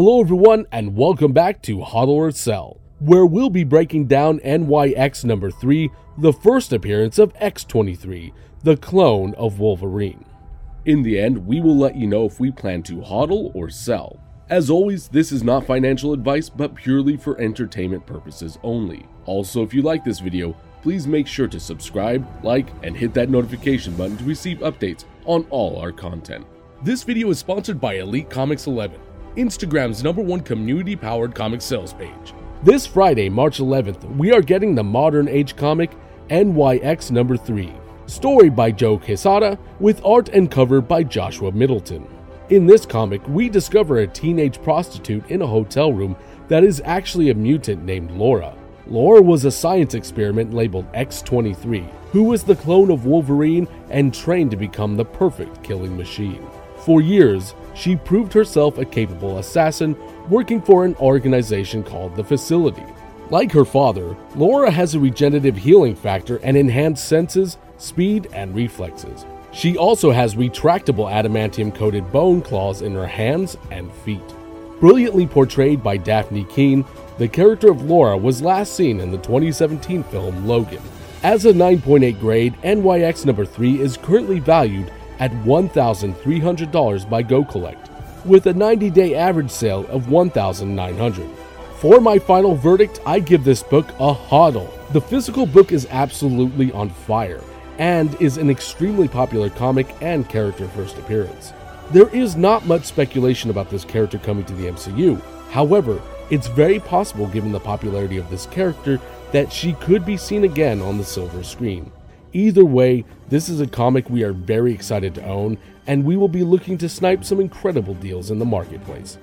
Hello, everyone, and welcome back to Hodl or Sell, where we'll be breaking down NYX number 3, the first appearance of X23, the clone of Wolverine. In the end, we will let you know if we plan to hodl or sell. As always, this is not financial advice, but purely for entertainment purposes only. Also, if you like this video, please make sure to subscribe, like, and hit that notification button to receive updates on all our content. This video is sponsored by Elite Comics 11 Instagram's number one community powered comic sales page. This Friday, March 11th, we are getting the modern age comic NYX number 3, story by Joe Quesada, with art and cover by Joshua Middleton. In this comic, we discover a teenage prostitute in a hotel room that is actually a mutant named Laura. Laura was a science experiment labeled X23, who was the clone of Wolverine and trained to become the perfect killing machine. For years, she proved herself a capable assassin working for an organization called the Facility. Like her father, Laura has a regenerative healing factor and enhanced senses, speed, and reflexes. She also has retractable adamantium coated bone claws in her hands and feet. Brilliantly portrayed by Dafne Keen, the character of Laura was last seen in the 2017 film Logan. As a 9.8 grade, NYX number 3 is currently valued at $1,300 by GoCollect, with a 90 day average sale of $1,900. For my final verdict, I give this book a hodl. The physical book is absolutely on fire and is an extremely popular comic and character first appearance. There is not much speculation about this character coming to the MCU. However, it's very possible given the popularity of this character that she could be seen again on the silver screen. Either way, this is a comic we are very excited to own, and we will be looking to snipe some incredible deals in the marketplace.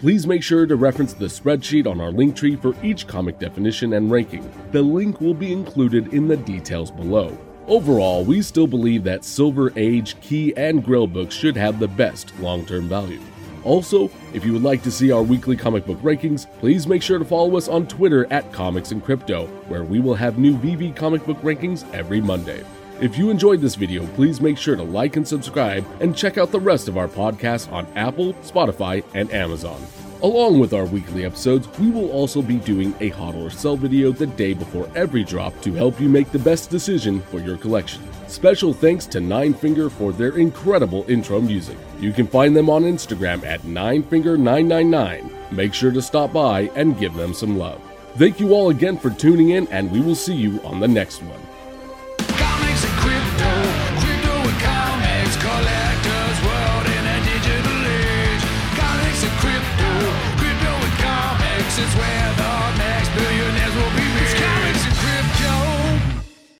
Please make sure to reference the spreadsheet on our link tree for each comic definition and ranking. The link will be included in the details below. Overall, we still believe that Silver Age, Key, and Grail books should have the best long term value. Also, if you would like to see our weekly comic book rankings, please make sure to follow us on Twitter at Comics and Crypto, where we will have new VeVe comic book rankings every Monday. If you enjoyed this video, please make sure to like and subscribe and check out the rest of our podcasts on Apple, Spotify, and Amazon. Along with our weekly episodes, we will also be doing a hodl or sell video the day before every drop to help you make the best decision for your collection. Special thanks to Nine Finger for their incredible intro music. You can find them on Instagram at ninefinger999. Make sure to stop by and give them some love. Thank you all again for tuning in, and we will see you on the next one.